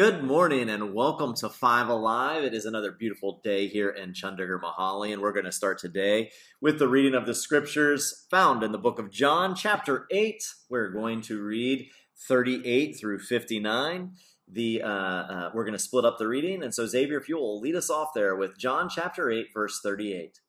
Good morning and welcome to Five Alive. It is another beautiful day here in Chandigarh, Mohali, and we're going to start today with the reading of the scriptures found in the book of John, chapter 8. We're going to read 38 through 59. The uh, uh, We're going to split up the reading, and so Xavier, if you will lead us off there with John chapter 8, verse 38.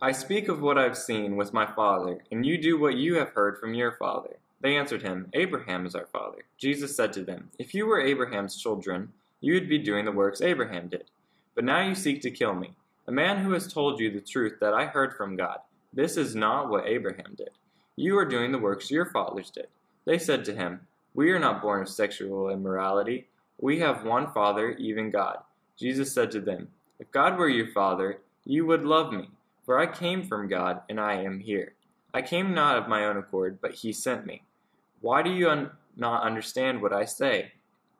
I speak of what I've seen with my father, and you do what you have heard from your father. They answered him, Abraham is our father. Jesus said to them, If you were Abraham's children, you would be doing the works Abraham did. But now you seek to kill me, a man who has told you the truth that I heard from God. This is not what Abraham did. You are doing the works your fathers did. They said to him, We are not born of sexual immorality. We have one Father, even God. Jesus said to them, If God were your Father, you would love me, for I came from God, and I am here. I came not of my own accord, but he sent me. Why do you un- not understand what I say?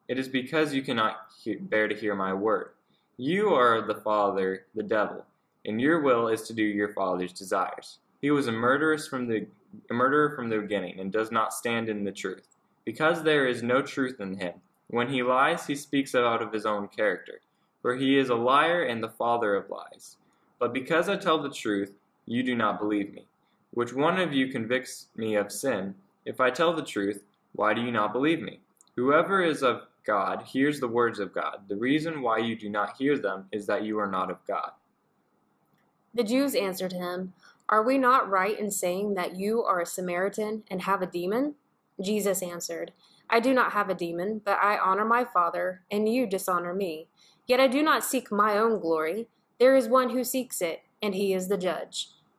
It is because you cannot he- bear to hear my word. You are the father, the devil, and your will is to do your father's desires. He was a murderer from the a murderer from the beginning, and does not stand in the truth, because there is no truth in him. When he lies, he speaks out of his own character, for he is a liar and the father of lies. But because I tell the truth, you do not believe me. Which one of you convicts me of sin? If I tell the truth, why do you not believe me? Whoever is of God hears the words of God. The reason why you do not hear them is that you are not of God. The Jews answered him, Are we not right in saying that you are a Samaritan and have a demon? Jesus answered, I do not have a demon, but I honor my Father, and you dishonor me. Yet I do not seek my own glory. There is one who seeks it, and he is the judge.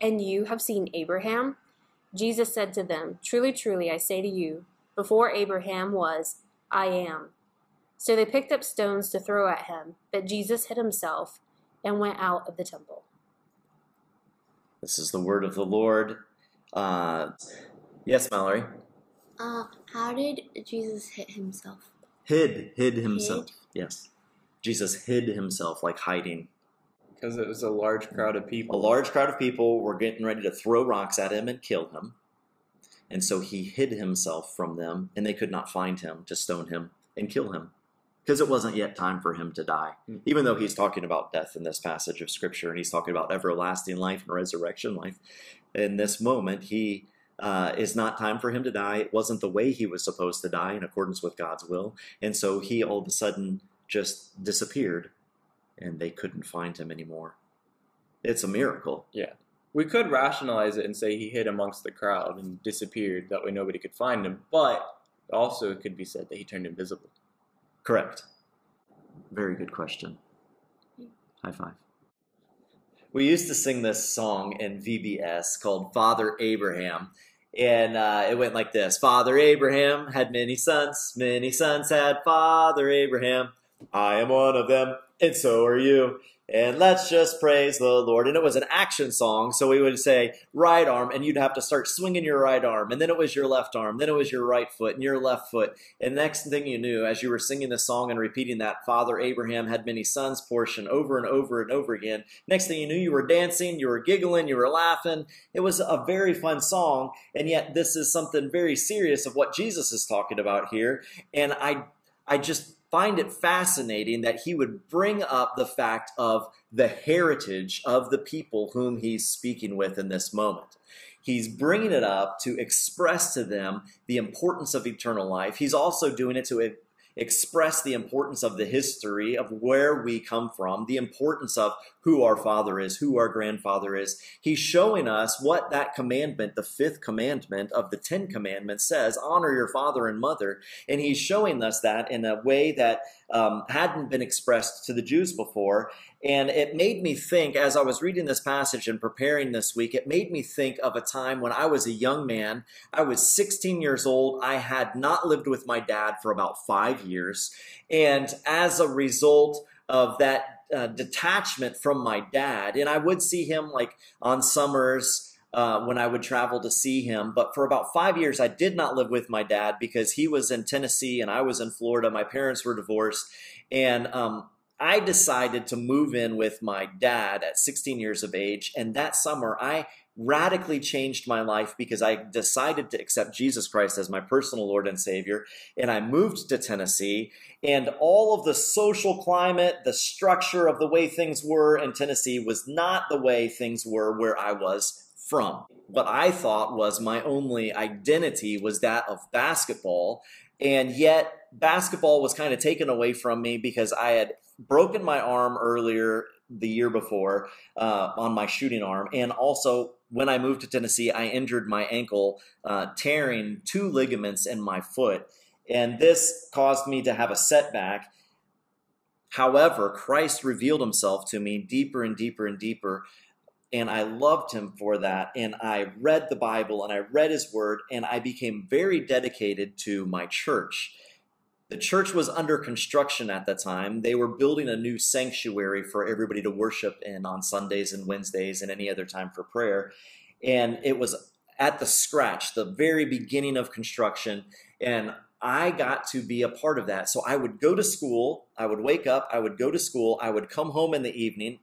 and you have seen Abraham? Jesus said to them, Truly, truly, I say to you, before Abraham was, I am. So they picked up stones to throw at him, but Jesus hid himself and went out of the temple. This is the word of the Lord. Uh, yes, Mallory. Uh, how did Jesus hit himself? Hid, hid himself. Hid? Yes. Jesus hid himself like hiding. Because it was a large crowd of people. A large crowd of people were getting ready to throw rocks at him and kill him. And so he hid himself from them, and they could not find him to stone him and kill him. Because it wasn't yet time for him to die. Mm. Even though he's talking about death in this passage of Scripture, and he's talking about everlasting life and resurrection life, in this moment, he uh, is not time for him to die. It wasn't the way he was supposed to die in accordance with God's will. And so he all of a sudden just disappeared, and they couldn't find him anymore. It's a miracle. Yeah. We could rationalize it and say he hid amongst the crowd and disappeared. That way nobody could find him. But also it could be said that he turned invisible. Correct. Very good question. High five. We used to sing this song in VBS called Father Abraham. And uh, it went like this Father Abraham had many sons, many sons had Father Abraham. I am one of them, and so are you. And let's just praise the Lord. And it was an action song, so we would say right arm, and you'd have to start swinging your right arm. And then it was your left arm, then it was your right foot, and your left foot. And next thing you knew, as you were singing the song and repeating that Father Abraham had many sons portion over and over and over again, next thing you knew, you were dancing, you were giggling, you were laughing. It was a very fun song, and yet this is something very serious of what Jesus is talking about here. And I, I just find it fascinating that he would bring up the fact of the heritage of the people whom he's speaking with in this moment. He's bringing it up to express to them the importance of eternal life. He's also doing it to express the importance of the history of where we come from, the importance of who our father is, who our grandfather is. He's showing us what that commandment, the fifth commandment of the Ten Commandments, says honor your father and mother. And he's showing us that in a way that um, hadn't been expressed to the Jews before. And it made me think, as I was reading this passage and preparing this week, it made me think of a time when I was a young man. I was 16 years old. I had not lived with my dad for about five years. And as a result of that uh, detachment from my dad, and I would see him like on summers. Uh, when I would travel to see him. But for about five years, I did not live with my dad because he was in Tennessee and I was in Florida. My parents were divorced. And um, I decided to move in with my dad at 16 years of age. And that summer, I radically changed my life because I decided to accept Jesus Christ as my personal Lord and Savior. And I moved to Tennessee. And all of the social climate, the structure of the way things were in Tennessee was not the way things were where I was from. What I thought was my only identity was that of basketball. And yet, basketball was kind of taken away from me because I had broken my arm earlier the year before uh, on my shooting arm. And also, when I moved to Tennessee, I injured my ankle, uh, tearing two ligaments in my foot. And this caused me to have a setback. However, Christ revealed himself to me deeper and deeper and deeper. And I loved him for that. And I read the Bible and I read his word, and I became very dedicated to my church. The church was under construction at the time. They were building a new sanctuary for everybody to worship in on Sundays and Wednesdays and any other time for prayer. And it was at the scratch, the very beginning of construction. And I got to be a part of that. So I would go to school, I would wake up, I would go to school, I would come home in the evening.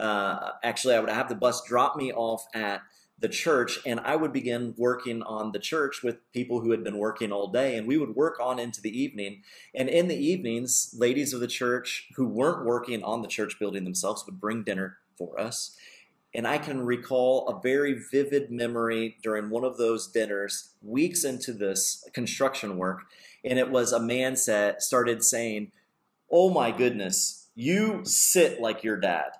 Uh, actually, I would have the bus drop me off at the church and I would begin working on the church with people who had been working all day and we would work on into the evening. And in the evenings ladies of the church who weren't working on the church building themselves would bring dinner for us. And I can recall a very vivid memory during one of those dinners weeks into this construction work and it was a man said started saying oh my goodness you sit like your dad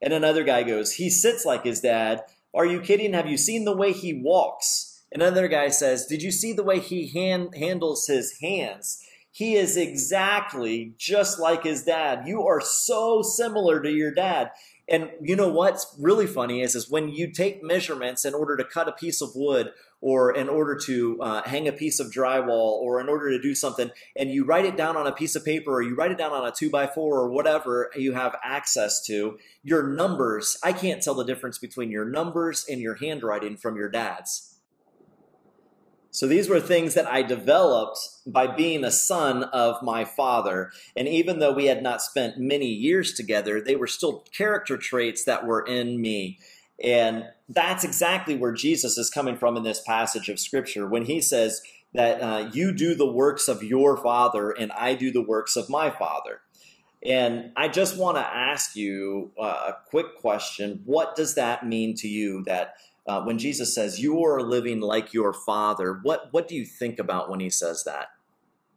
and another guy goes he sits like his dad are you kidding? Have you seen the way he walks? Another guy says, Did you see the way he hand, handles his hands? He is exactly just like his dad. You are so similar to your dad. And you know what's really funny is, is when you take measurements in order to cut a piece of wood or in order to uh, hang a piece of drywall or in order to do something, and you write it down on a piece of paper or you write it down on a two by four or whatever you have access to, your numbers, I can't tell the difference between your numbers and your handwriting from your dad's. So these were things that I developed by being a son of my father. And even though we had not spent many years together, they were still character traits that were in me. And that's exactly where Jesus is coming from in this passage of scripture when he says that uh, you do the works of your father and I do the works of my father. And I just want to ask you uh, a quick question. What does that mean to you that uh, when Jesus says you are living like your father, what what do you think about when he says that?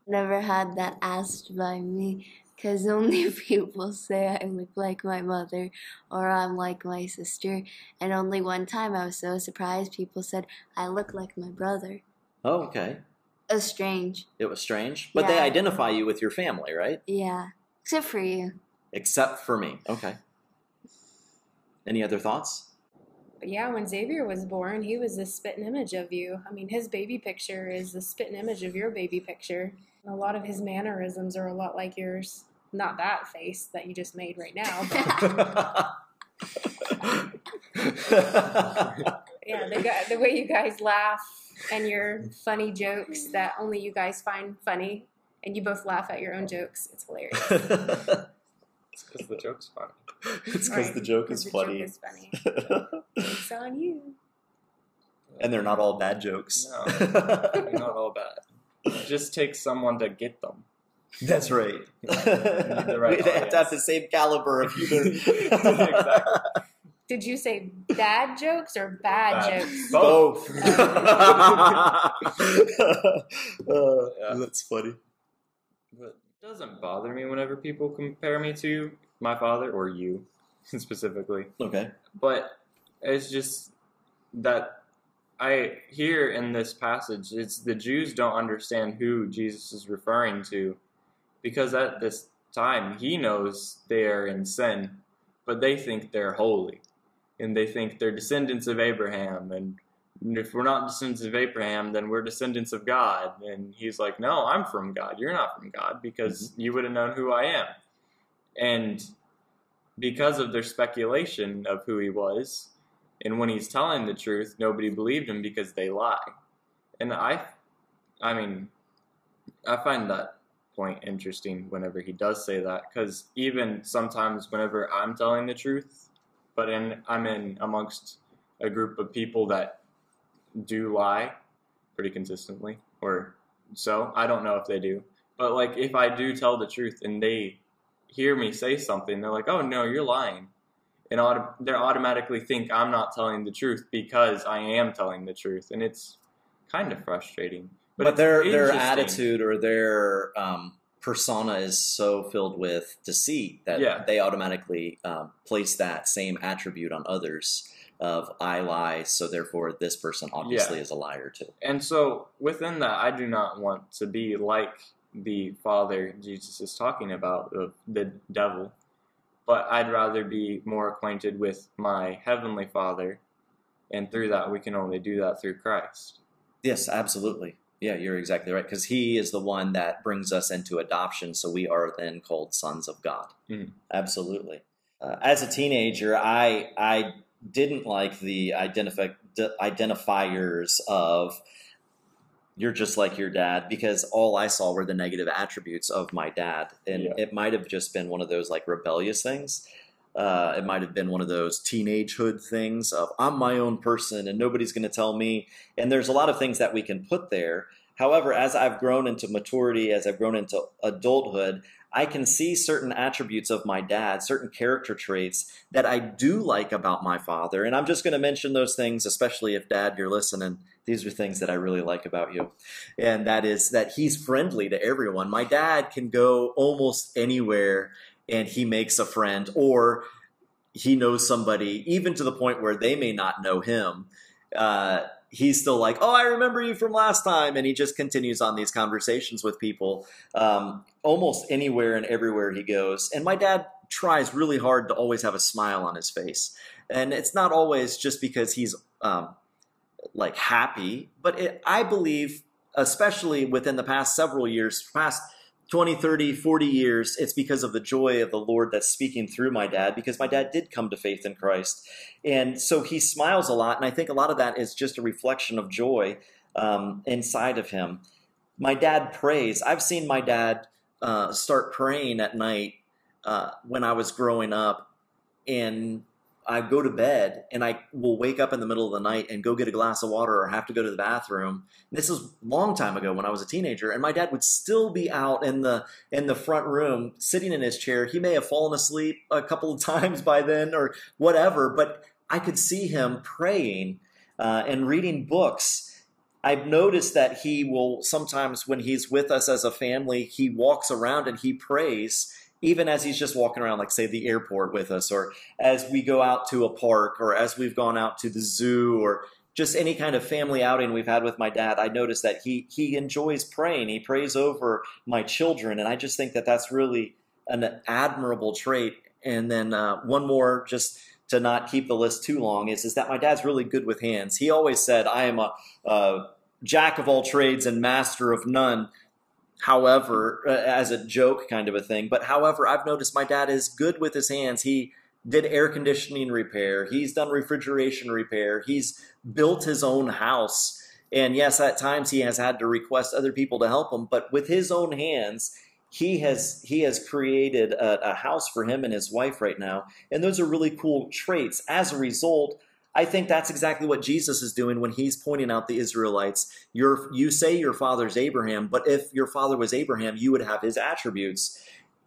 Never had that asked by me because only people say I look like my mother or I'm like my sister. And only one time I was so surprised people said I look like my brother. Oh, okay. It was strange. It was strange, but yeah. they identify you with your family, right? Yeah, except for you. Except for me. Okay. Any other thoughts? yeah, when Xavier was born, he was a spitting image of you. I mean, his baby picture is the spitting image of your baby picture. A lot of his mannerisms are a lot like yours. Not that face that you just made right now. yeah, the, the way you guys laugh and your funny jokes that only you guys find funny, and you both laugh at your own jokes. It's hilarious. it's because the joke's funny. It's because right. the joke is the funny. Joke is funny. it's on you. And they're not all bad jokes. No, they're not all bad. It just takes someone to get them. That's right. the right they have to have the same caliber of humor. exactly. Did you say bad jokes or bad, bad. jokes? Both. uh, yeah. That's funny. But It doesn't bother me whenever people compare me to my father or you specifically. Okay. But it's just that I hear in this passage, it's the Jews don't understand who Jesus is referring to because at this time he knows they are in sin, but they think they're holy. And they think they're descendants of Abraham. And if we're not descendants of Abraham, then we're descendants of God. And he's like, No, I'm from God. You're not from God because mm-hmm. you would have known who I am. And because of their speculation of who he was, and when he's telling the truth, nobody believed him because they lie. And I, I mean, I find that point interesting whenever he does say that because even sometimes whenever I'm telling the truth, but in I'm in amongst a group of people that do lie pretty consistently, or so I don't know if they do, but like if I do tell the truth and they hear me say something, they're like, "Oh no, you're lying." and auto- they automatically think I'm not telling the truth because I am telling the truth, and it's kind of frustrating. But, it's their their attitude or their um, persona is so filled with deceit that Yeah. they automatically um, place that same attribute on others of I lie, so therefore this person obviously Yeah. is a liar too. And so within that, I do not want to be like the Father Jesus is talking about, of the devil, but I'd rather be more acquainted with my Heavenly Father, and through that, we can only do that through Christ. Yes, absolutely. Yeah, you're exactly right because he is the one that brings us into adoption, so we are then called sons of God. Mhm. Absolutely. Uh, as a teenager, I I didn't like the identify, d- identifiers of you're just like your dad because all I saw were the negative attributes of my dad, and Yeah. it might have just been one of those like rebellious things. Uh, it might have been one of those teenagehood things of I'm my own person and nobody's going to tell me. And there's a lot of things that we can put there. However, as I've grown into maturity, as I've grown into adulthood, I can see certain attributes of my dad, certain character traits that I do like about my father. And I'm just going to mention those things, especially if dad, you're listening. These are things that I really like about you. And that is that he's friendly to everyone. My dad can go almost anywhere and he makes a friend or he knows somebody, even to the point where they may not know him. Uh, he's still like, oh, I remember you from last time. And he just continues on these conversations with people um, almost anywhere and everywhere he goes. And my dad tries really hard to always have a smile on his face. And it's not always just because he's um, like happy, but it, I believe, especially within the past several years, past 20, 30, 40 years, it's because of the joy of the Lord that's speaking through my dad, because my dad did come to faith in Christ. And so he smiles a lot. And I think a lot of that is just a reflection of joy um, inside of him. My dad prays. I've seen my dad uh, start praying at night uh, when I was growing up. And I go to bed and I will wake up in the middle of the night and go get a glass of water or have to go to the bathroom. This a long time ago when I was a teenager, and my dad would still be out in the in the front room sitting in his chair. He may have fallen asleep a couple of times by then or whatever, but I could see him praying uh, and reading books. I've noticed that he will sometimes, when he's with us as a family, he walks around and he prays, even as he's just walking around, like, say, the airport with us, or as we go out to a park, or as we've gone out to the zoo, or just any kind of family outing we've had with my dad. I noticed that he he enjoys praying. He prays over my children, and I just think that that's really an admirable trait. And then uh, one more, just to not keep the list too long, is is that my dad's really good with hands. He always said, "I am a, a jack of all trades and master of none." However, uh, as a joke kind of a thing, but however, I've noticed my dad is good with his hands. He did air conditioning repair. He's done refrigeration repair. He's built his own house. And yes, at times he has had to request other people to help him, but with his own hands, he has he has created a, a house for him and his wife right now. And those are really cool traits. As a result, I think that's exactly what Jesus is doing when he's pointing out the Israelites. Your, you say your father's Abraham, but if your father was Abraham, you would have his attributes,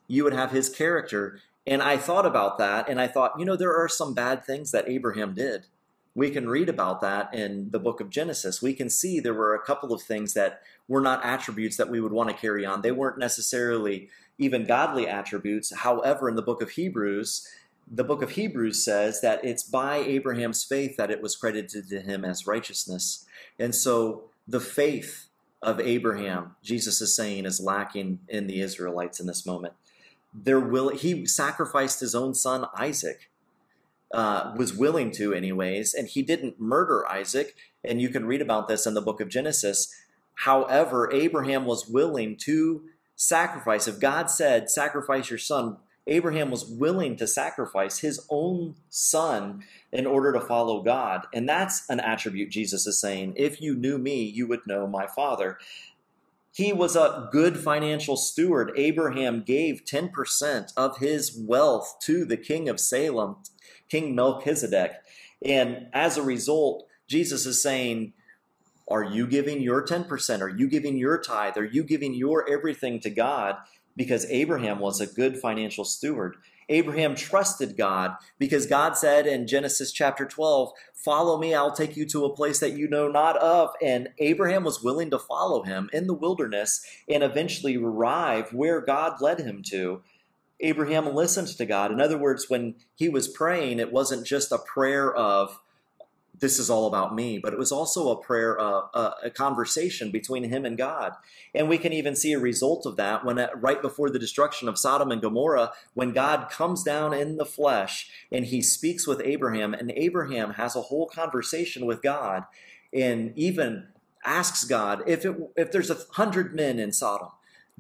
you would have his character. And I thought about that, and I thought, you know, there are some bad things that Abraham did. we can read about that in the book of Genesis. We can see there were a couple of things that were not attributes that we would want to carry on. They weren't necessarily even godly attributes. However, in the book of Hebrews, the book of Hebrews says that it's by Abraham's faith that it was credited to him as righteousness. And so the faith of Abraham, Jesus is saying, is lacking in the Israelites in this moment. There will he sacrificed his own son Isaac uh, was willing to, anyways, and he didn't murder Isaac. And you can read about this in the book of Genesis. However, Abraham was willing to sacrifice. If God said, sacrifice your son, Abraham was willing to sacrifice his own son in order to follow God. And that's an attribute Jesus is saying. If you knew me, you would know my Father. He was a good financial steward. Abraham gave 10% of his wealth to the king of Salem King Melchizedek. And as a result, Jesus is saying, Are you giving your 10%? Are you giving your tithe? Are you giving your everything to God? Because Abraham was a good financial steward. Abraham trusted God because God said in Genesis chapter 12, Follow me, I'll take you to a place that you know not of. And Abraham was willing to follow him in the wilderness and eventually arrive where God led him to. Abraham listened to God. In other words, when he was praying, it wasn't just a prayer of, this is all about me, but it was also a prayer, uh, a, a, conversation between him and God. And we can even see a result of that when, at, right before the destruction of Sodom and Gomorrah, when God comes down in the flesh and he speaks with Abraham, and Abraham has a whole conversation with God and even asks God if, it, if there's a hundred men in Sodom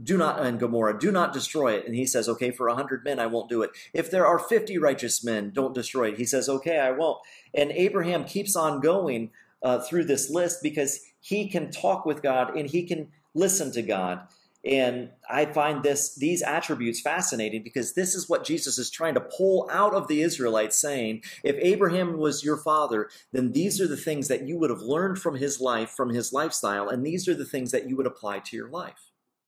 do not and Gomorrah, do not destroy it. And he says, okay, for a hundred men, I won't do it. If there are 50 righteous men, don't destroy it. He says, okay, I won't. And Abraham keeps on going uh, through this list because he can talk with God and he can listen to God. And I find this these attributes fascinating because this is what Jesus is trying to pull out of the Israelites, saying, if Abraham was your father, then these are the things that you would have learned from his life, from his lifestyle, and these are the things that you would apply to your life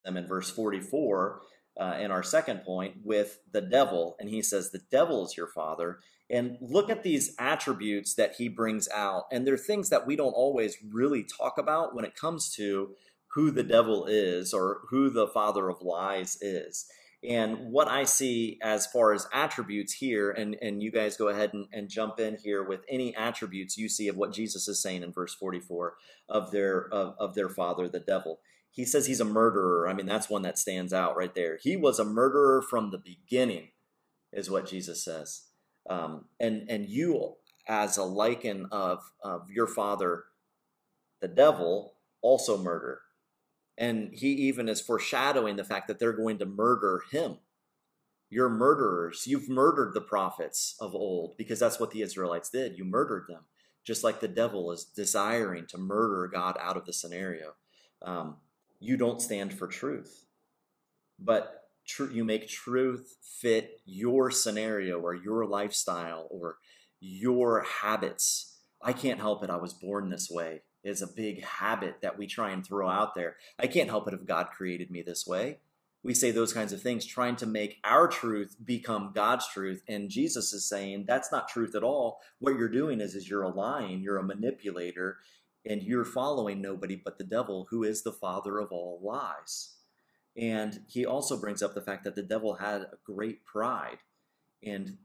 them in verse 44 uh, in our second point with the devil. And he says, The devil is your father. And look at these attributes that he brings out. And they're things that we don't always really talk about when it comes to who the devil is or who the father of lies is. And what I see as far as attributes here, and, and you guys go ahead and, and jump in here with any attributes you see of what Jesus is saying in verse 44 of their of, of their father, the devil he says he's a murderer. I mean, that's one that stands out right there. He was a murderer from the beginning, is what Jesus says. Um, and and you, as a liken of of your father, the devil, also murder. And he even is foreshadowing the fact that they're going to murder him. You're murderers. You've murdered the prophets of old because that's what the Israelites did. You murdered them, just like the devil is desiring to murder God out of the scenario. Um, you don't stand for truth. But tr- you make truth fit your scenario or your lifestyle or your habits. I can't help it. I was born this way. is a big habit that we try and throw out there. I can't help it if God created me this way. We say those kinds of things, trying to make our truth become God's truth. And Jesus is saying that's not truth at all. What you're doing is, is you're a lying, you're a manipulator, and you're following nobody but the devil, who is the father of all lies. And he also brings up the fact that the devil had a great pride. And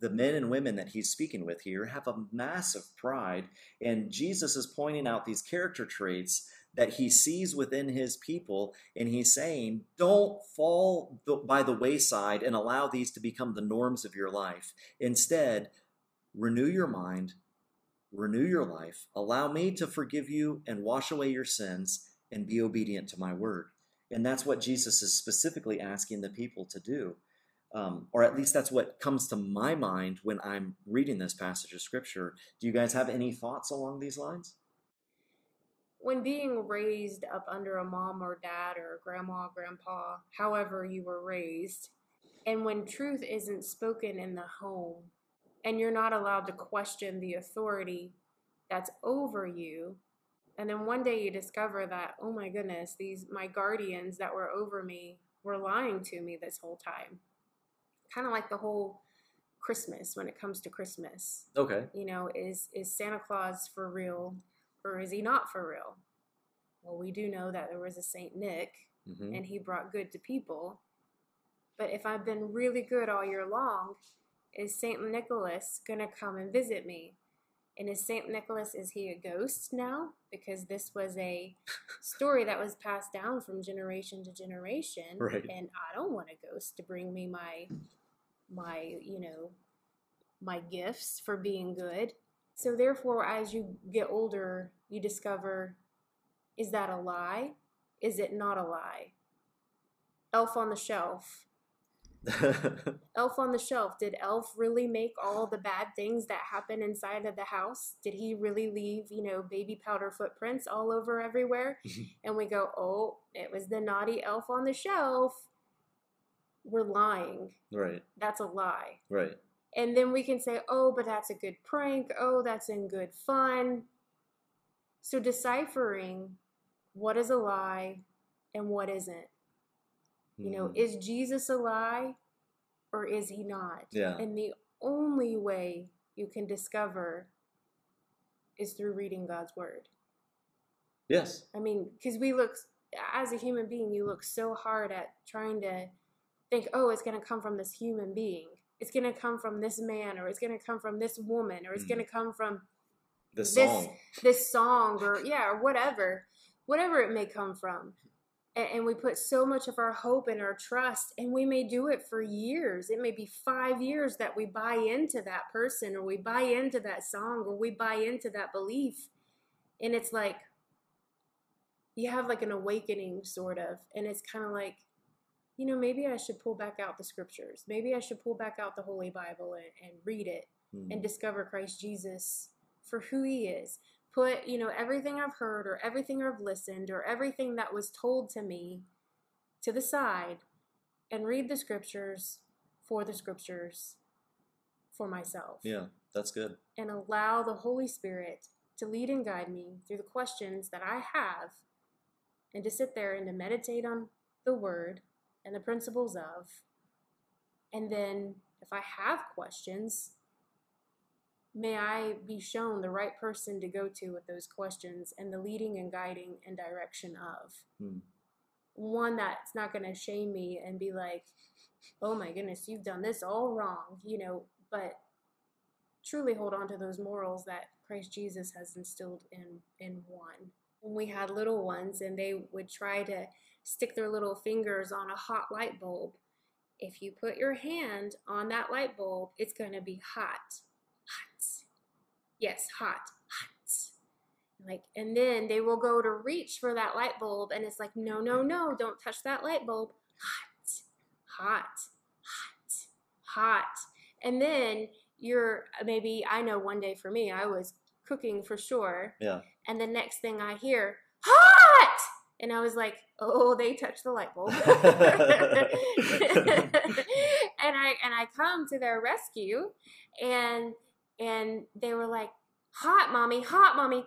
the men and women that he's speaking with here have a massive pride. And Jesus is pointing out these character traits that he sees within his people. And he's saying, don't fall by the wayside and allow these to become the norms of your life. Instead, renew your mind, renew your life, allow me to forgive you and wash away your sins, and be obedient to my word. And that's what Jesus is specifically asking the people to do. Um, or at least that's what comes to my mind when I'm reading this passage of scripture. Do you guys have any thoughts along these lines? When being raised up under a mom or dad or grandma, grandpa, however you were raised, and when truth isn't spoken in the home, and you're not allowed to question the authority that's over you and then one day you discover that oh my goodness these my guardians that were over me were lying to me this whole time kind of like the whole Christmas when it comes to Christmas. Okay. You know, is is Santa Claus for real or is he not for real? Well, we do know that there was a Saint Nick hmm and he brought good to people. But if I've been really good all year long, is Saint Nicholas going to come and visit me? And is Saint Nicholas is he a ghost now? Because this was a story that was passed down from generation to generation, Right. and I don't want a ghost to bring me my my, you know, my gifts for being good. So therefore as you get older, you discover is that a lie? Is it not a lie? Elf on the Shelf. Elf on the Shelf. Did Elf really make all the bad things that happen inside of the house? Did he really leave, you know, baby powder footprints all over everywhere? and we go, oh, it was the naughty elf on the shelf. We're lying. right. That's a lie. Right. And then we can say, oh, but that's a good prank. Oh, that's in good fun. So deciphering what is a lie and what isn't. You know, Mhm. is Jesus a lie or is he not? Yeah. And the only way you can discover is through reading God's word. yes. I mean, because we look, as a human being, you look so hard at trying to think, oh, it's going to come from this human being. It's going to come from this man, or it's going to come from this woman, or it's Mm. going to come from The this song. this song, or yeah, or whatever, whatever it may come from. And, we put so much of our hope and our trust, and we may do it for years. It may be five years that we buy into that person, or we buy into that song, or we buy into that belief. And it's like, you have like an awakening, sort of. And it's kind of like, you know, maybe I should pull back out the scriptures. Maybe I should pull back out the Holy Bible and, and read it Mhm. and discover Christ Jesus for who he is. Put, you know, everything I've heard or everything I've listened or everything that was told to me to the side and read the scriptures for the scriptures for myself. yeah. That's good. And allow the Holy Spirit to lead and guide me through the questions that I have and to sit there and to meditate on the word and the principles of. And then if I have questions, may I be shown the right person to go to with those questions and the leading and guiding and direction of. Hmm. One that's not going to shame me and be like, oh my goodness, you've done this all wrong, you know, but truly hold on to those morals that Christ Jesus has instilled in, in one. When we had little ones and they would try to stick their little fingers on a hot light bulb, if you put your hand on that light bulb, it's going to be hot. Hot. Yes, hot. Hot. Like, and then they will go to reach for that light bulb, and it's like, no, no, no, don't touch that light bulb. Hot, hot, hot, hot. And then you're maybe, I know one day for me, I was cooking for sure, Yeah. and the next thing I hear, hot! And I was like, oh, they touched the light bulb. and I and I come to their rescue and and they were like, hot mommy, hot mommy,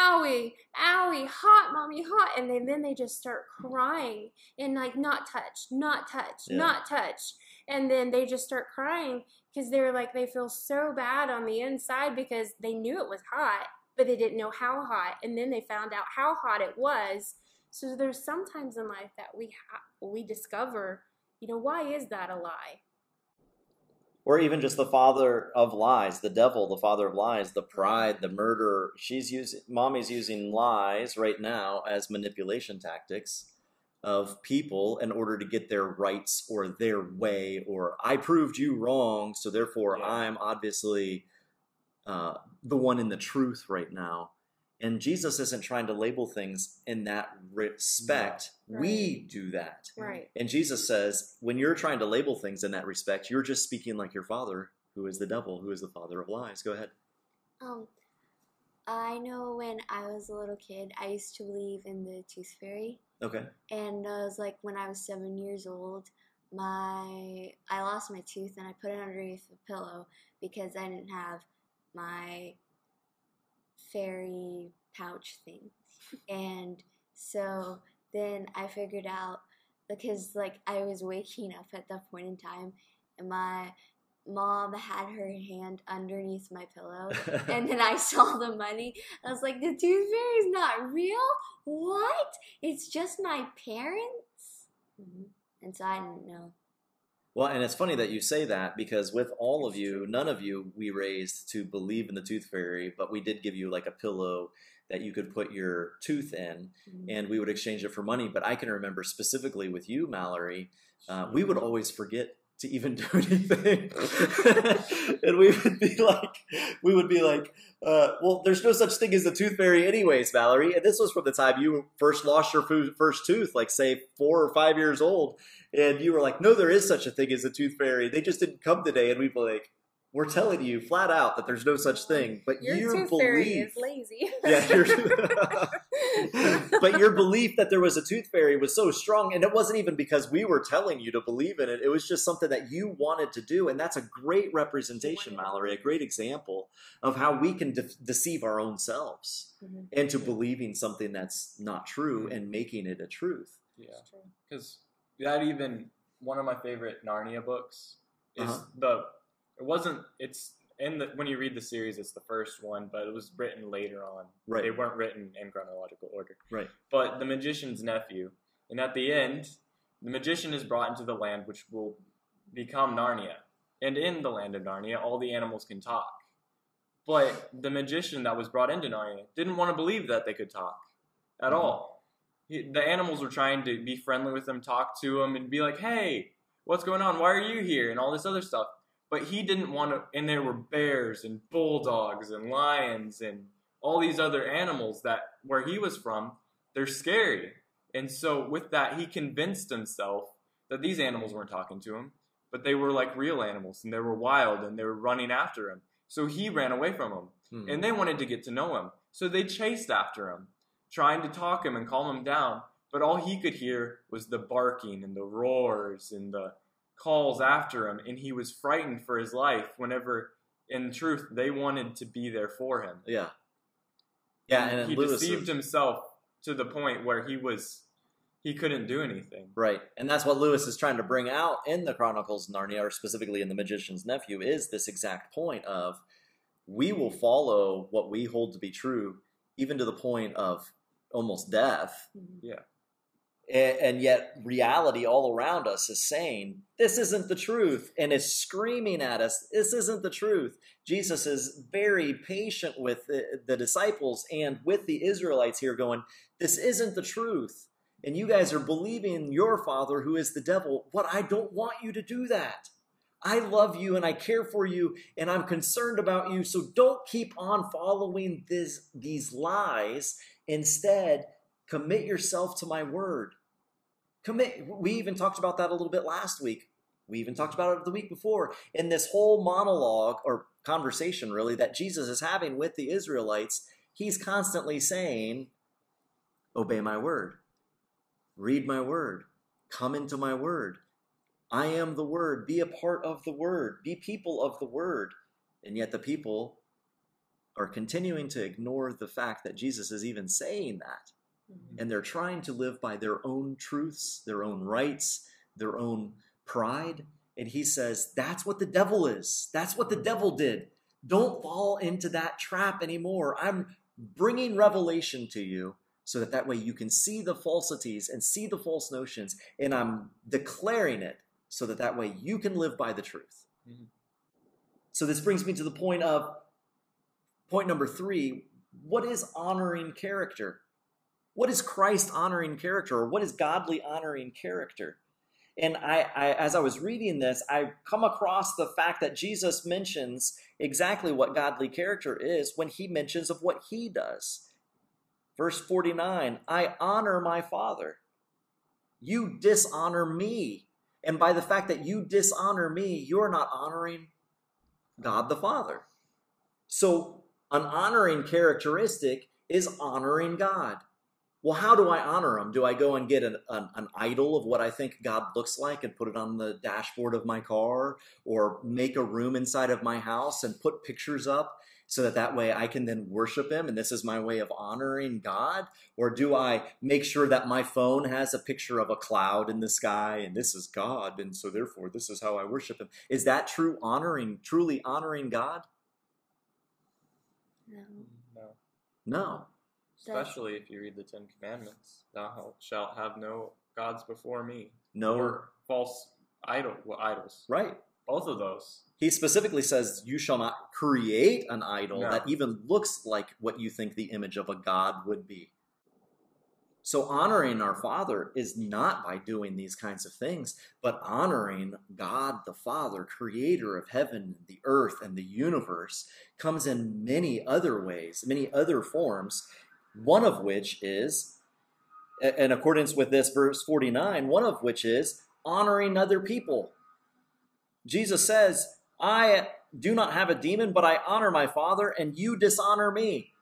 owie, owie, hot mommy, hot. And then, then they just start crying and like not touch, not touch, Yeah. not touch. And then they just start crying because they're like they feel so bad on the inside because they knew it was hot, but they didn't know how hot. And then they found out how hot it was. So there's sometimes in life that we ha- we discover, you know, why is that a lie? Or even just the father of lies, the devil, the father of lies, the pride, the murder. She's using, mommy's using lies right now as manipulation tactics of people in order to get their rights or their way, or I proved you wrong, so therefore Yeah. I'm obviously uh, the one in the truth right now. And Jesus isn't trying to label things in that respect. No. We do that. Right. And Jesus says, when you're trying to label things in that respect, you're just speaking like your father, who is the devil, who is the father of lies. Go ahead. Um, I know when I was a little kid, I used to believe in the tooth fairy, Okay. and I was like, when I was seven years old, my I lost my tooth and I put it underneath the pillow because I didn't have my fairy pouch thing, and so then I figured out because like I was waking up at that point in time, and my mom had her hand underneath my pillow and then I saw the money. I was like, the tooth fairy is not real? What? It's just my parents? Mhm. And so I didn't know. Well, and it's funny that you say that because with all of you, none of you we raised to believe in the tooth fairy, but we did give you like a pillow that you could put your tooth in Mhm. and we would exchange it for money. But I can remember specifically with you, Mallory, uh, we would always forget to even do anything. and we would be like, we would be like, uh, well, there's no such thing as the tooth fairy, anyways, Valerie. And this was from the time you first lost your first tooth, like say four or five years old. And you were like, no, there is such a thing as a tooth fairy. They just didn't come today. And we'd be like, we're telling you flat out that there's no such thing. But Your you tooth believe. fairy is lazy. Yeah, your- but your belief that there was a tooth fairy was so strong, and it wasn't even because we were telling you to believe in it. It was just something that you wanted to do, and that's a great representation, Mallory, a great example of how we can de- deceive our own selves Mhm. into believing something that's not true and making it a truth. Yeah. Because that even one of my favorite Narnia books is Uh-huh. the it wasn't it's in the when you read the series it's the first one but it was written later on Right. they weren't written in chronological order Right. but the magician's nephew and at the end the magician is brought into the land which will become Narnia and in the land of Narnia all the animals can talk but the magician that was brought into Narnia didn't want to believe that they could talk at Mhm. all he, the animals were trying to be friendly with him, talk to him, and be like, "Hey, what's going on? Why are you here?" and all this other stuff. But he didn't want to. And there were bears and bulldogs and lions and all these other animals that where he was from, they're scary. And so with that, he convinced himself that these animals weren't talking to him, but they were like real animals and they were wild and they were running after him. So he ran away from them Hmm. and they wanted to get to know him. So they chased after him, trying to talk him and calm him down. But all he could hear was the barking and the roars and the calls after him, and he was frightened for his life whenever, in truth, they wanted to be there for him. yeah. Yeah, and he Lewis deceived is- himself to the point where he was he couldn't do anything. Right. And that's what Lewis is trying to bring out in the Chronicles of Narnia, or specifically in The Magician's Nephew, is this exact point of we will follow what we hold to be true, even to the point of almost death. Mhm. And yet, reality all around us is saying, This isn't the truth. And is screaming at us, This isn't the truth. Jesus is very patient with the, the disciples and with the Israelites here, going, This isn't the truth. And you guys are believing your father, who is the devil. But I don't want you to do that. I love you and I care for you and I'm concerned about you. So don't keep on following this, these lies. Instead, commit yourself to my word. Commit. We even talked about that a little bit last week. We even talked about it the week before in this whole monologue or conversation, really, that Jesus is having with the Israelites. He's constantly saying, Obey my word, read my word, come into my word. I am the word. Be a part of the word. Be people of the word. And yet the people are continuing to ignore the fact that Jesus is even saying that Mhm. and they're trying to live by their own truths, their own rights, their own pride. And he says, That's what the devil is. That's what the devil did. Don't fall into that trap anymore. I'm bringing revelation to you so that that way you can see the falsities and see the false notions. And I'm declaring it so that that way you can live by the truth. Mhm. So this brings me to the point of point number three what is honoring character? What is Christ honoring character or what is godly honoring character? And I, I, as I was reading this, I come across the fact that Jesus mentions exactly what godly character is when he mentions of what he does. Verse 49, I honor my father. You dishonor me. And by the fact that you dishonor me, you're not honoring God the Father. So, an honoring characteristic is honoring God. Well, how do I honor him? Do I go and get an, an, an, idol of what I think God looks like and put it on the dashboard of my car or make a room inside of my house and put pictures up so that that way I can then worship him and this is my way of honoring God? Or do I make sure that my phone has a picture of a cloud in the sky and this is God and so therefore this is how I worship him? Is that true honoring, truly honoring God? No. No. No. Especially if you read the Ten Commandments, thou shalt have no gods before me, No. or false idol, well, idols. Right. Both of those. He specifically says, You shall not create an idol No. that even looks like what you think the image of a God would be. So, honoring our Father is not by doing these kinds of things, but honoring God the Father, creator of heaven, the earth, and the universe, comes in many other ways, many other forms, one of which is, in accordance with this verse 49, one of which is honoring other people. Jesus says, I do not have a demon, but I honor my Father, and you dishonor me.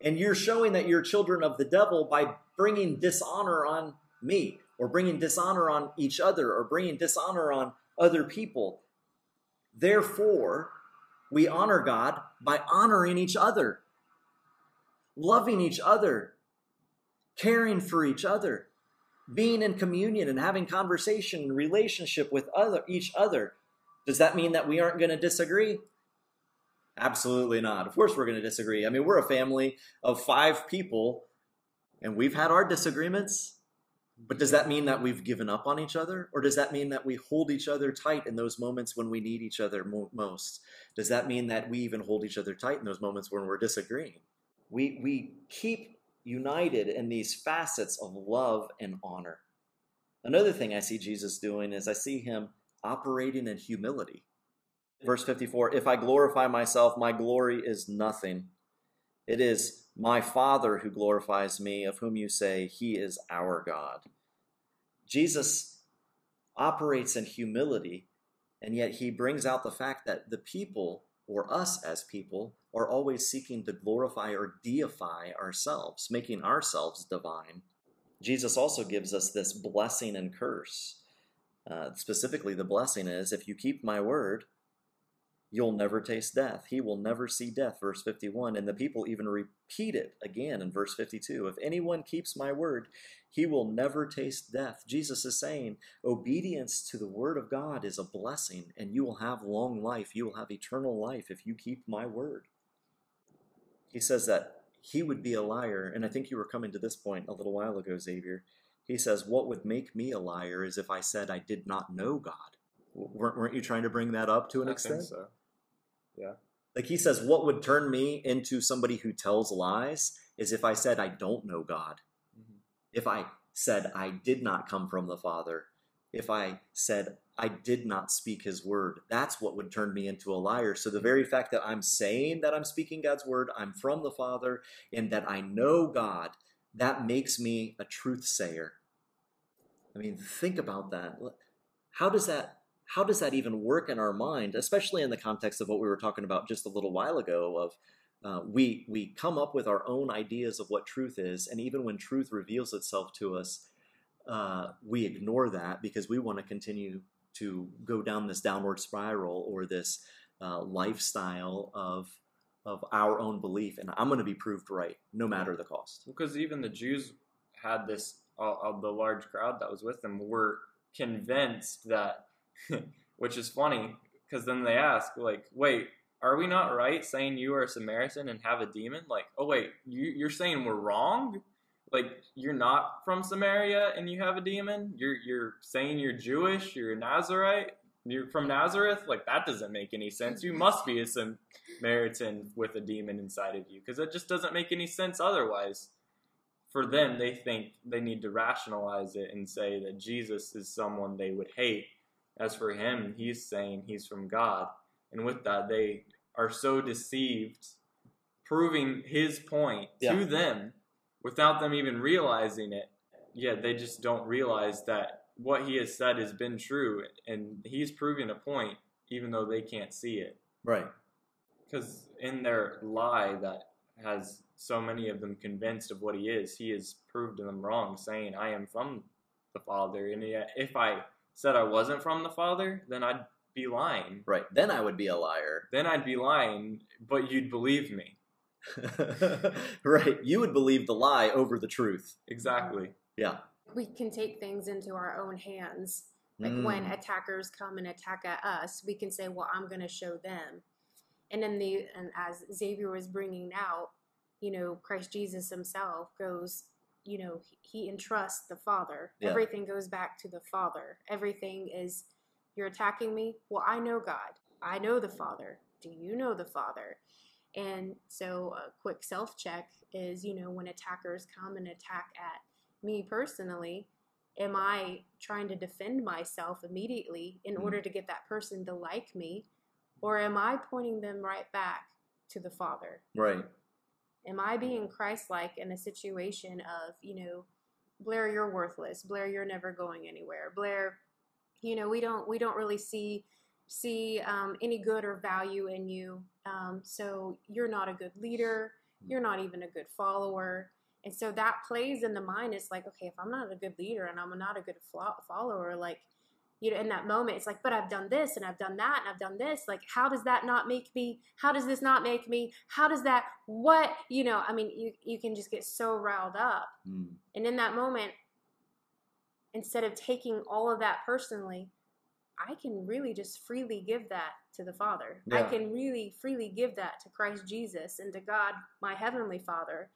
And you're showing that you're children of the devil by bringing dishonor on me, or bringing dishonor on each other, or bringing dishonor on other people. Therefore, we honor God by honoring each other, loving each other, caring for each other, being in communion and having conversation and relationship with other each other. Does that mean that we aren't going to disagree? Absolutely not. Of course, we're going to disagree. I mean, we're a family of five people, and we've had our disagreements. But does that mean that we've given up on each other? Or does that mean that we hold each other tight in those moments when we need each other mo- most? Does that mean that we even hold each other tight in those moments when we're disagreeing? We, we keep united in these facets of love and honor. Another thing I see Jesus doing is I see him operating in humility. Verse 54 If I glorify myself, my glory is nothing. It is my Father who glorifies me, of whom you say, He is our God. Jesus operates in humility, and yet he brings out the fact that the people, or us as people, are always seeking to glorify or deify ourselves, making ourselves divine. Jesus also gives us this blessing and curse. Uh, specifically, the blessing is if you keep my word, you'll never taste death. He will never see death, verse 51. And the people even repeat it again in verse 52. If anyone keeps my word, he will never taste death. Jesus is saying obedience to the word of God is a blessing, and you will have long life. You will have eternal life if you keep my word. He says that he would be a liar, and I think you were coming to this point a little while ago, Xavier. He says, What would make me a liar is if I said I did not know God. Weren't, weren't you trying to bring that up to an I extent? so. Yeah. Like he says, what would turn me into somebody who tells lies is if I said I don't know God. Mhm. If I said I did not come from the Father. If I said I did not speak his word. That's what would turn me into a liar. So the very fact that I'm saying that I'm speaking God's word, I'm from the Father, and that I know God, that makes me a truth sayer. I mean, think about that. How does that how does that even work in our mind, especially in the context of what we were talking about just a little while ago of uh, we we come up with our own ideas of what truth is, and even when truth reveals itself to us, uh, we ignore that because we want to continue to go down this downward spiral or this uh, lifestyle of of our own belief, and I'm going to be proved right no matter the cost. Because even the Jews had this, uh, uh, the large crowd that was with them were convinced that, which is funny, because then they ask, like, wait, are we not right saying you are a Samaritan and have a demon? Like, oh, wait, you, you're saying we're wrong? Like, you're not from Samaria and you have a demon? You're, you're saying you're Jewish, you're a Nazarite, you're from Nazareth? Like, that doesn't make any sense. You must be a Samaritan with a demon inside of you, because it just doesn't make any sense otherwise for them, they think they need to rationalize it and say that Jesus is someone they would hate. As for him, he's saying he's from God. And with that, they are so deceived, proving his point Yeah. to them without them even realizing it. Yet they just don't realize that what he has said has been true, and he's proving a point even though they can't see it. Right. Because in their lie that has so many of them convinced of what he is, he has proved them wrong, saying, I am from the Father. And yet, if I said I wasn't from the Father, then I'd be lying. Right. Then I would be a liar. Then I'd be lying, but you'd believe me. right. You would believe the lie over the truth. Exactly. Yeah. We can take things into our own hands. Like when Mm. attackers come and attack at us, we can say, "Well, I'm going to show them." And then the and as Xavier was bringing out, you know, Christ Jesus Himself goes, you know, He entrusts the Father. Yeah. Everything goes back to the Father. Everything is, you're attacking me. Well, I know God. I know the Father. Do you know the Father? And so, a quick self check is, you know, when attackers come and attack at me personally, am I trying to defend myself immediately in Mhm. order to get that person to like me? Or am I pointing them right back to the Father? Right. Am I being Christ like in a situation of, you know, Blair, you're worthless. Blair, you're never going anywhere. Blair, you know, we don't we don't really see see um, any good or value in you. Um, so you're not a good leader. You're not even a good follower. And so that plays in the mind. It's like, okay, if I'm not a good leader and I'm not a good follower, like, you know, in that moment, it's like, but I've done this and I've done that and I've done this. Like, how does that not make me? How does this not make me? How does that? What? You know, I mean, you you can just get so riled up. Mm. And in that moment, instead of taking all of that personally, I can really just freely give that to the Father. I can really freely give that to Christ Jesus and to God, my Heavenly Father,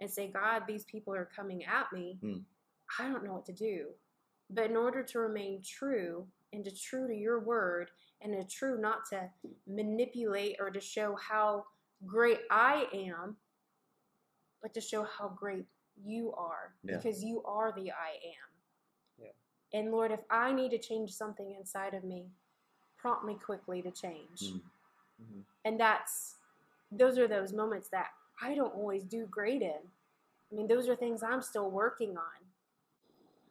and say, God, these people are coming at me. Hmm. I don't know what to do. But in order to remain true and to true to your word and to true not to manipulate or to show how great I am, but to show how great you are Yeah. because you are the I am. Yeah. And Lord, if I need to change something inside of me, prompt me quickly to change. Mm. Mhm. And that's those are those moments that I don't always do great in. I mean, those are things I'm still working on.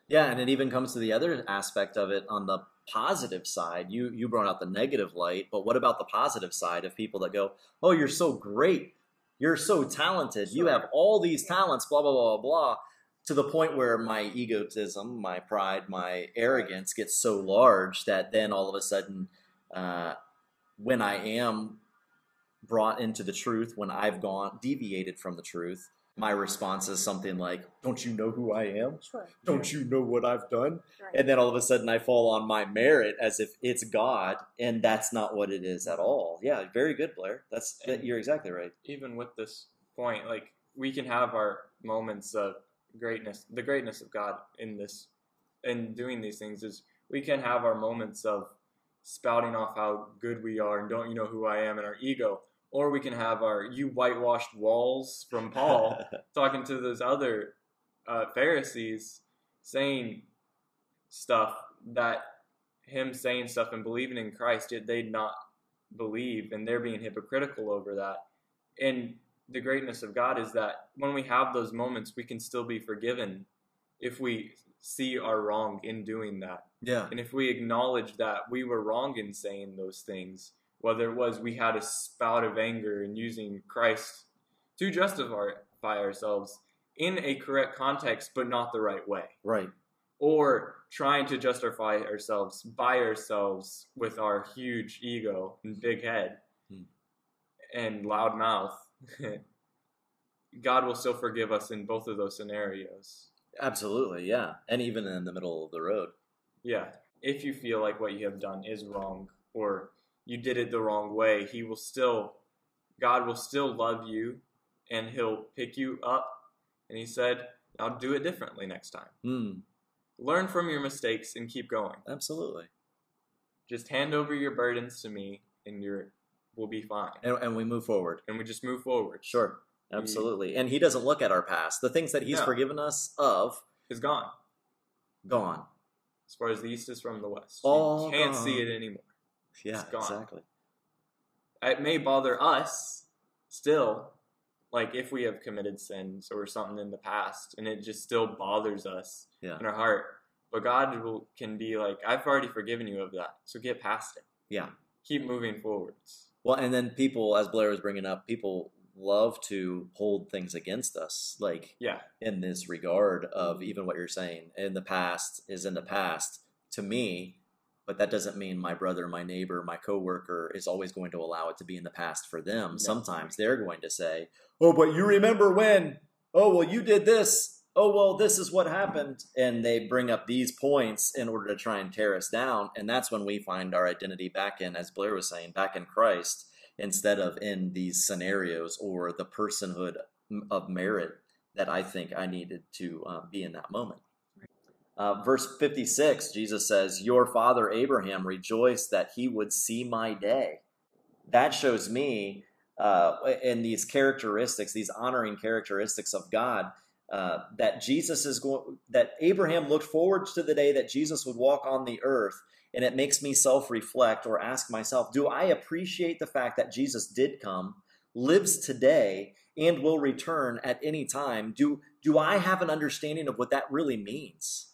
Yeah, and it even comes to the other aspect of it on the positive side. You you brought out the negative light, but what about the positive side of people that go, "Oh, you're so great. You're so talented. You have all these talents, blah blah blah blah blah." To the point where my egotism, my pride, my arrogance gets so large that then all of a sudden, uh, when I am brought into the truth, when I've gone deviated from the truth, my response is something like, "Don't you know who I am?" Sure. don't you know what I've done? Right. And then all of a sudden I fall on my merit as if it's God, and that's not what it is at all. Yeah, very good, Blair. That's that, you're exactly right. even with this point, like we can have our moments of greatness, the greatness of God in this, in doing these things is we can have our moments of spouting off how good we are and don't you know who I am and our ego, or we can have our you whitewashed walls from Paul talking to those other uh, Pharisees saying stuff that him saying stuff and believing in Christ, yet they'd not believe, and they're being hypocritical over that. And the greatness of God is that when we have those moments, we can still be forgiven if we see our wrong in doing that. yeah, And if we acknowledge that we were wrong in saying those things, whether it was we had a spout of anger and using Christ to justify ourselves in a correct context, but not the right way, right. or trying to justify ourselves by ourselves with our huge ego and big head Hmm. and loud mouth, God will still forgive us in both of those scenarios. Absolutely, yeah. And even in the middle of the road. Yeah. If you feel like what you have done is wrong or you did it the wrong way, he will still God will still love you and he'll pick you up and he said, "I'll do it differently next time." Hmm. Learn from your mistakes and keep going. absolutely. Just hand over your burdens to me and you're we'll be fine. And, and we move forward. And we just move forward. Sure, absolutely. And he doesn't look at our past. The things that he's No. forgiven us of, It's gone. gone. As far as the east is from the west. All you can't gone. see it anymore. Yeah, It's gone. exactly. it may bother us still like if we have committed sins or something in the past and it just still bothers us Yeah. in our heart but god will, can be like i've already forgiven you of that so get past it Yeah. keep moving forwards Well, and then people, as Blair was bringing up, people love to hold things against us, like yeah in this regard of even what you're saying in the past is in the past. To me, but that doesn't mean my brother, my neighbor, my coworker is always going to allow it to be in the past for them. No. Sometimes they're going to say, "Oh, but you remember when? Oh, well, you did this. Oh, well, this is what happened." And they bring up these points in order to try and tear us down, and that's when we find our identity back in as Blair was saying, back in Christ instead of in these scenarios or the personhood of merit that I think I needed to uh, be in that moment. Uh, verse 56, Jesus says, Your father Abraham rejoiced that he would see my day. That shows me uh, in these characteristics, these honoring characteristics of God, uh, that Jesus is going, that Abraham looked forward to the day that Jesus would walk on the earth. And it makes me self reflect or ask myself, do I appreciate the fact that Jesus did come, lives today, and will return at any time? Do, do I have an understanding of what that really means?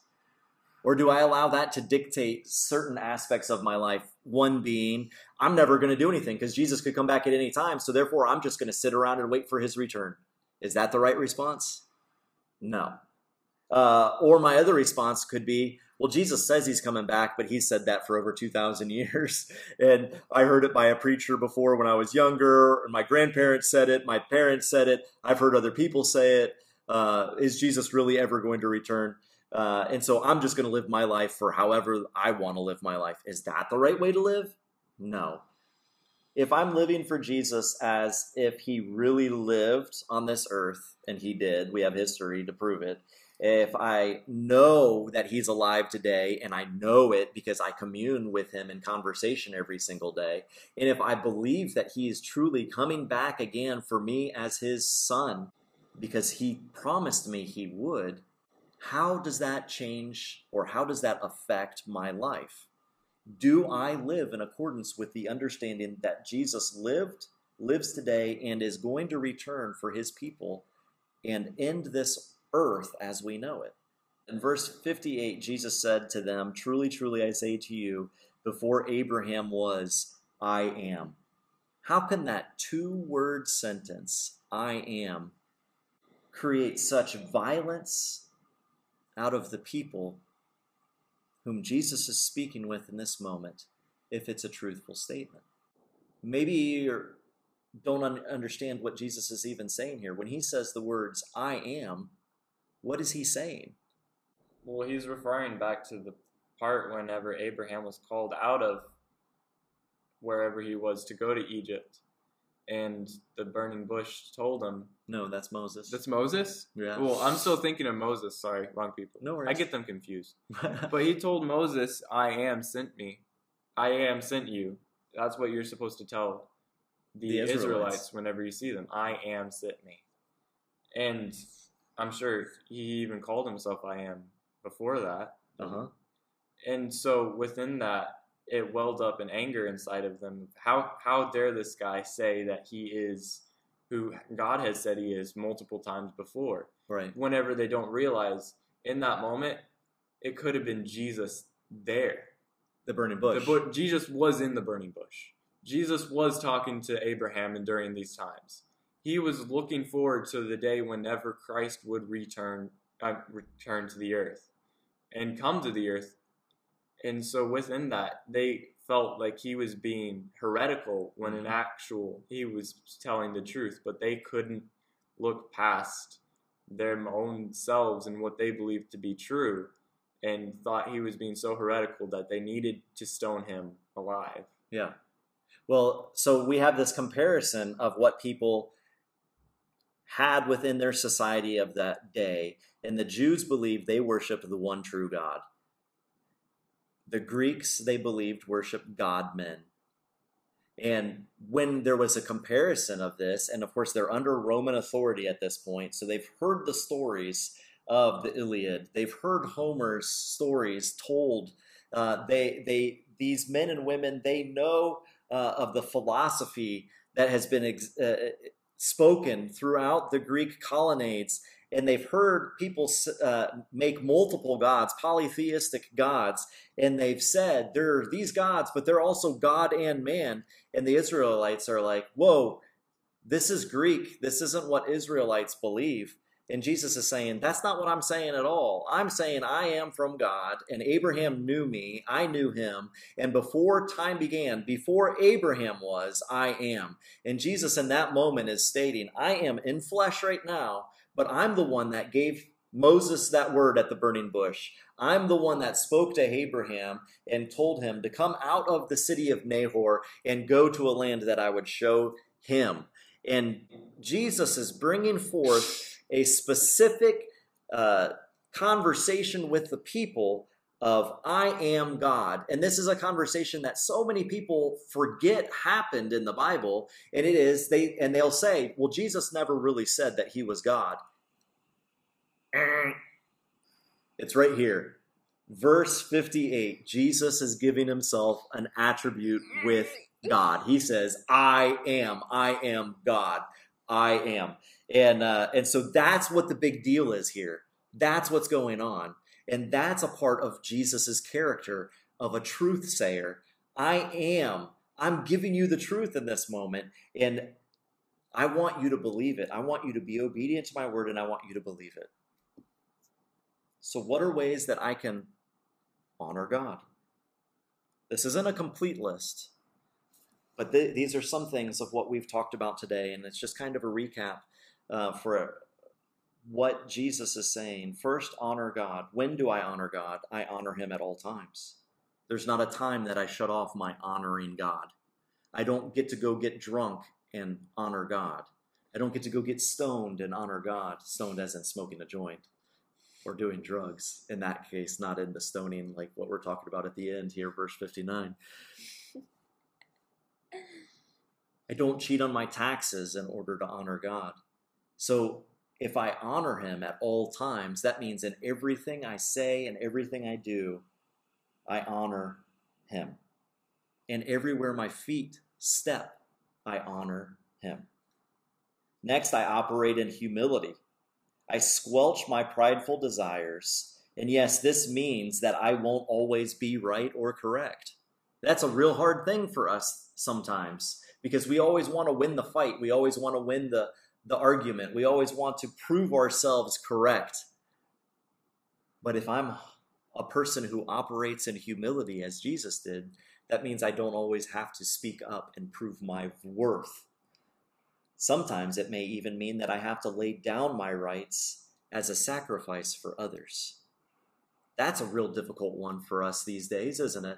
Or do I allow that to dictate certain aspects of my life? One being, I'm never going to do anything because Jesus could come back at any time. So therefore, I'm just going to sit around and wait for his return. Is that the right response? No. Uh, or my other response could be, well, Jesus says he's coming back, but he said that for over 2,000 years. And I heard it by a preacher before when I was younger. and My grandparents said it. My parents said it. I've heard other people say it. Uh, is Jesus really ever going to return? Uh, and so I'm just going to live my life for however I want to live my life. Is that the right way to live? No. If I'm living for Jesus as if he really lived on this earth, and he did, we have history to prove it. If I know that he's alive today, and I know it because I commune with him in conversation every single day, and if I believe that he is truly coming back again for me as his son, because he promised me he would, how does that change or how does that affect my life? Do I live in accordance with the understanding that Jesus lived, lives today, and is going to return for his people and end this earth as we know it? In verse 58, Jesus said to them, Truly, truly, I say to you, before Abraham was, I am. How can that two word sentence, I am, create such violence out of the people whom Jesus is speaking with in this moment if it's a truthful statement. Maybe you don't un- understand what Jesus is even saying here. When he says the words, I am, what is he saying? Well, he's referring back to the part whenever Abraham was called out of wherever he was to go to Egypt and the burning bush told him. No, that's Moses. That's Moses? yeah. Well, I'm still thinking of Moses. Sorry, wrong people. no worries. I get them confused. But he told Moses, I am sent me. I am sent you. That's what you're supposed to tell the, The Israelites. Israelites. whenever you see them. I am sent me. And I'm sure he even called himself I am before that. uh-huh. And so within that, it welled up in anger inside of them. How how dare this guy say that he is who God has said he is multiple times before? Right. Whenever they don't realize in that moment, it could have been Jesus there. The burning bush. The bu- Jesus was in the burning bush. Jesus was talking to Abraham and during these times. He was looking forward to the day whenever Christ would return uh, return to the earth and come to the earth. And so within that, they felt like he was being heretical when in mm-hmm. actual he was telling the truth, but they couldn't look past their own selves and what they believed to be true and thought he was being so heretical that they needed to stone him alive. Yeah. Well, so we have this comparison of what people had within their society of that day, and the Jews believed they worshiped the one true God. The Greeks, they believed, worshiped God men. And when there was a comparison of this, and of course they're under Roman authority at this point, so they've heard the stories of the Iliad, they've heard Homer's stories told. Uh, they, they, these men and women, they know uh, of the philosophy that has been ex- uh, spoken throughout the Greek colonnades, and they've heard people uh, make multiple gods, polytheistic gods, and they've said there are these gods, but they're also God and man. And the Israelites are like, whoa, this is Greek. This isn't what Israelites believe. And Jesus is saying, That's not what I'm saying at all. I'm saying I am from God, and Abraham knew me, I knew him, and before time began, before Abraham was, I am. And Jesus in that moment is stating, I am in flesh right now, but I'm the one that gave Moses that word at the burning bush. I'm the one that spoke to Abraham and told him to come out of the city of Nahor and go to a land that I would show him. And Jesus is bringing forth a specific uh, conversation with the people of I am God. And this is a conversation that so many people forget happened in the Bible. And it is, they and they'll say, well, Jesus never really said that he was God. It's right here. Verse 58, Jesus is giving himself an attribute with God. He says, I am, I am God. I am. And uh, and so that's what the big deal is here. That's what's going on. And that's a part of Jesus's character of a truth sayer. I am. I'm giving you the truth in this moment. And I want you to believe it. I want you to be obedient to my word and I want you to believe it. So, what are ways that I can honor God? This isn't a complete list, but th- these are some things of what we've talked about today, and it's just kind of a recap uh, for what Jesus is saying. First, honor God. When do I honor God? I honor Him at all times. There's not a time that I shut off my honoring God. I don't get to go get drunk and honor God. I don't get to go get stoned and honor God. Stoned as in smoking a joint or doing drugs. In that case, not in the stoning like what we're talking about at the end here, verse 59. I don't cheat on my taxes in order to honor God. So if I honor him at all times, that means in everything I say and everything I do, I honor him. And everywhere my feet step, I honor him. Next, I operate in humility. I squelch my prideful desires. And yes, this means that I won't always be right or correct. That's a real hard thing for us sometimes because we always want to win the fight. We always want to win the, the argument. We always want to prove ourselves correct. But if I'm a person who operates in humility as Jesus did, that means I don't always have to speak up and prove my worth. Sometimes it may even mean that I have to lay down my rights as a sacrifice for others. That's a real difficult one for us these days, isn't it?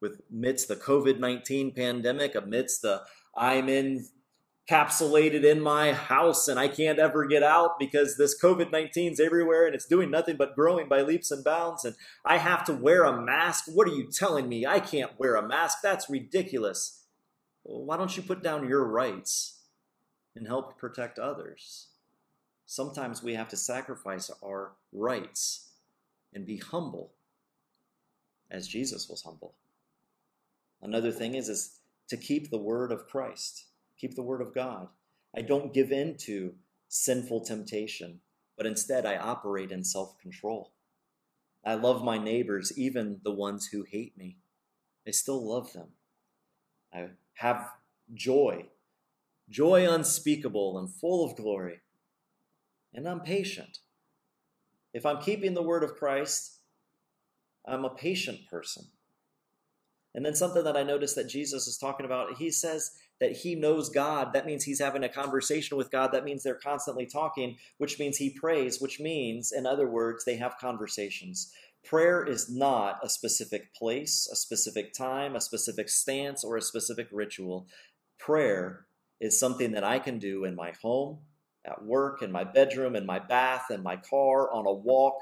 With amidst the COVID 19 pandemic, amidst the I'm encapsulated in my house and I can't ever get out because this COVID 19 is everywhere and it's doing nothing but growing by leaps and bounds. And I have to wear a mask. What are you telling me? I can't wear a mask. That's ridiculous. Why don't you put down your rights and help protect others? Sometimes we have to sacrifice our rights and be humble as Jesus was humble. Another thing is, is to keep the word of Christ keep the word of God. I don't give in to sinful temptation, but instead I operate in self control. I love my neighbors, even the ones who hate me. I still love them. I have joy, joy unspeakable and full of glory. And I'm patient. If I'm keeping the word of Christ, I'm a patient person. And then something that I noticed that Jesus is talking about, he says that he knows God. That means he's having a conversation with God. That means they're constantly talking, which means he prays, which means, in other words, they have conversations. Prayer is not a specific place, a specific time, a specific stance, or a specific ritual. Prayer is something that I can do in my home, at work, in my bedroom, in my bath, in my car, on a walk.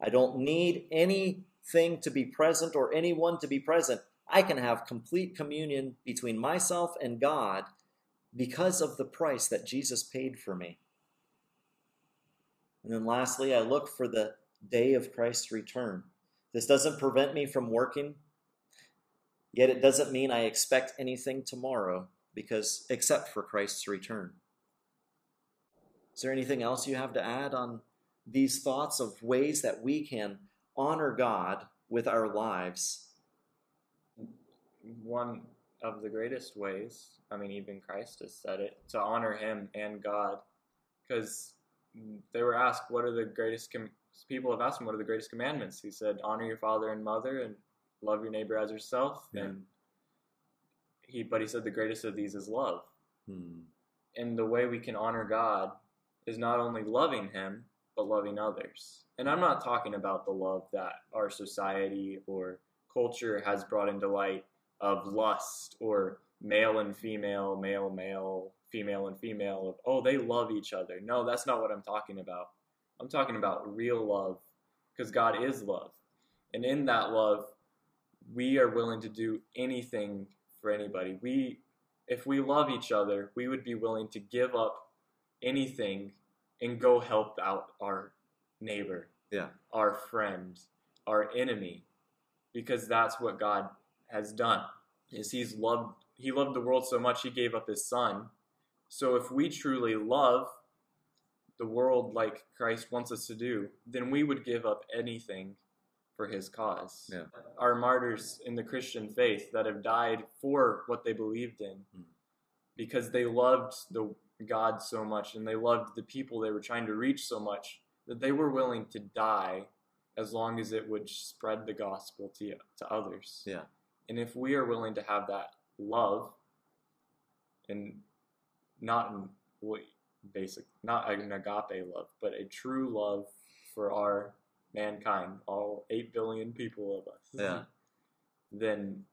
I don't need anything to be present or anyone to be present. I can have complete communion between myself and God because of the price that Jesus paid for me. And then lastly, I look for the day of Christ's return. This doesn't prevent me from working, yet it doesn't mean I expect anything tomorrow because except for Christ's return. Is there anything else you have to add on these thoughts of ways that we can honor God with our lives one of the greatest ways, I mean, even Christ has said it, to honor Him and God. Because they were asked, "What are the greatest?" Com-? People have asked him, "What are the greatest commandments?" He said, "Honor your father and mother, and love your neighbor as yourself." Yeah. And he, but he said, the greatest of these is love. Hmm. And the way we can honor God is not only loving Him, but loving others. And I'm not talking about the love that our society or culture has brought into light of lust or male and female, male, male, female and female, of, oh, they love each other. No, that's not what I'm talking about. I'm talking about real love because God is love. And in that love, we are willing to do anything for anybody. We, if we love each other, we would be willing to give up anything and go help out our neighbor, Yeah. our friend, our enemy, because that's what God has done. Is He's loved He loved the world so much He gave up His Son. So if we truly love the world like Christ wants us to do, then we would give up anything for His cause. Yeah. Our martyrs in the Christian faith that have died for what they believed in, Mm. because they loved the God so much and they loved the people they were trying to reach so much that they were willing to die as long as it would spread the gospel to to others. Yeah. And if we are willing to have that love and not in what basic not an agape love, but a true love for our mankind, all eight billion people of us. Yeah. Then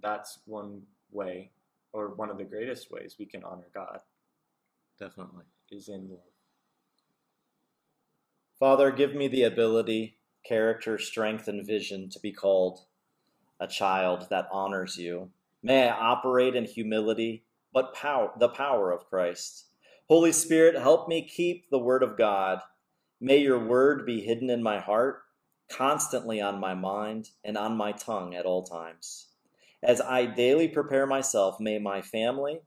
that's one way or one of the greatest ways we can honor God Definitely. is in love. Father, give me the ability, character, strength, and vision to be called a child that honors you. May I operate in humility, but power, the power of Christ. Holy Spirit, help me keep the word of God. May your word be hidden in my heart, constantly on my mind, and on my tongue at all times. As I daily prepare myself, may my family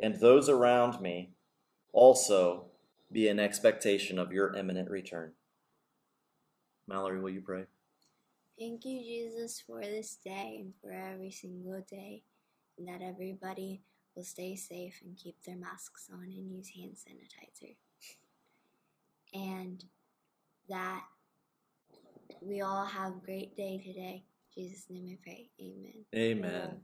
and those around me also be in expectation of your imminent return. Mallory, will you pray? Thank you, Jesus, for this day and for every single day, and that everybody will stay safe and keep their masks on and use hand sanitizer. And that we all have a great day today. In Jesus' name I pray. Amen. Amen.